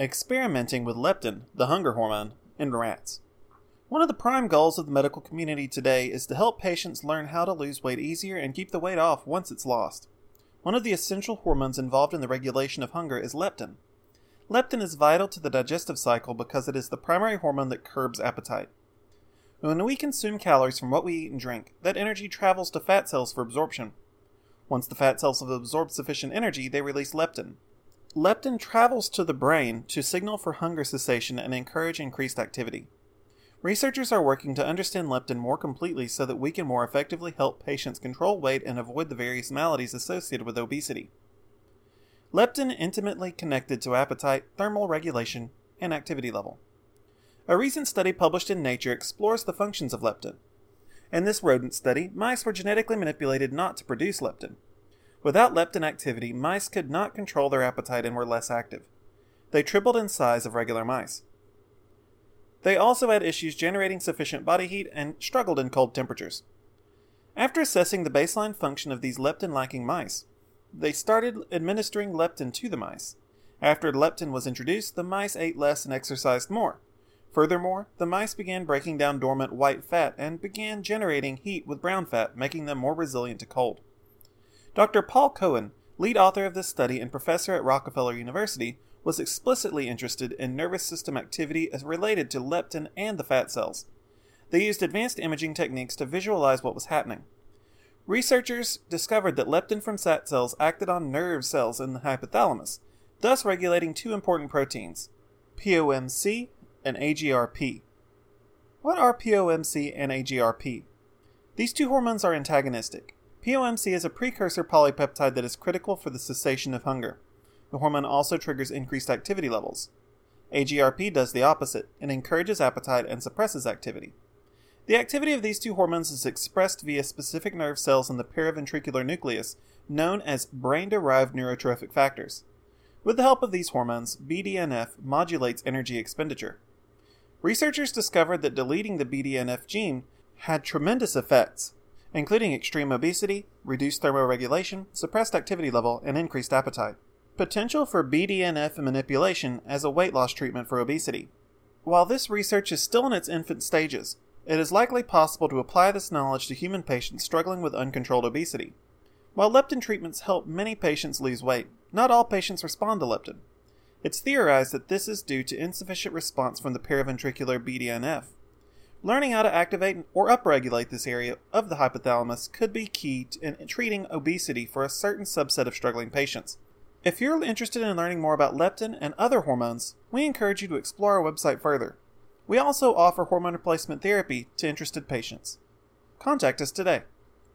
experimenting with leptin, the hunger hormone, in rats. One of the prime goals of the medical community today is to help patients learn how to lose weight easier and keep the weight off once it's lost. One of the essential hormones involved in the regulation of hunger is leptin. Leptin is vital to the digestive cycle because it is the primary hormone that curbs appetite. When we consume calories from what we eat and drink, that energy travels to fat cells for absorption. Once the fat cells have absorbed sufficient energy, they release leptin, Leptin travels to the brain to signal for hunger cessation and encourage increased activity. Researchers are working to understand leptin more completely so that we can more effectively help patients control weight and avoid the various maladies associated with obesity. Leptin intimately connected to appetite, thermal regulation, and activity level. A recent study published in Nature explores the functions of leptin. In this rodent study, mice were genetically manipulated not to produce leptin. Without leptin activity, mice could not control their appetite and were less active. They tripled in size of regular mice. They also had issues generating sufficient body heat and struggled in cold temperatures. After assessing the baseline function of these leptin lacking mice, they started administering leptin to the mice. After leptin was introduced, the mice ate less and exercised more. Furthermore, the mice began breaking down dormant white fat and began generating heat with brown fat, making them more resilient to cold. Dr. Paul Cohen, lead author of this study and professor at Rockefeller University, was explicitly interested in nervous system activity as related to leptin and the fat cells. They used advanced imaging techniques to visualize what was happening. Researchers discovered that leptin from fat cells acted on nerve cells in the hypothalamus, thus regulating two important proteins, POMC and AGRP. What are POMC and AGRP? These two hormones are antagonistic. POMC is a precursor polypeptide that is critical for the cessation of hunger. The hormone also triggers increased activity levels. AGRP does the opposite and encourages appetite and suppresses activity. The activity of these two hormones is expressed via specific nerve cells in the paraventricular nucleus, known as brain derived neurotrophic factors. With the help of these hormones, BDNF modulates energy expenditure. Researchers discovered that deleting the BDNF gene had tremendous effects, including extreme obesity, reduced thermoregulation, suppressed activity level, and increased appetite. Potential for BDNF manipulation as a weight loss treatment for obesity. While this research is still in its infant stages, it is likely possible to apply this knowledge to human patients struggling with uncontrolled obesity. While leptin treatments help many patients lose weight, not all patients respond to leptin. It's theorized that this is due to insufficient response from the paraventricular BDNF, Learning how to activate or upregulate this area of the hypothalamus could be key in treating obesity for a certain subset of struggling patients. If you're interested in learning more about leptin and other hormones, we encourage you to explore our website further. We also offer hormone replacement therapy to interested patients. Contact us today.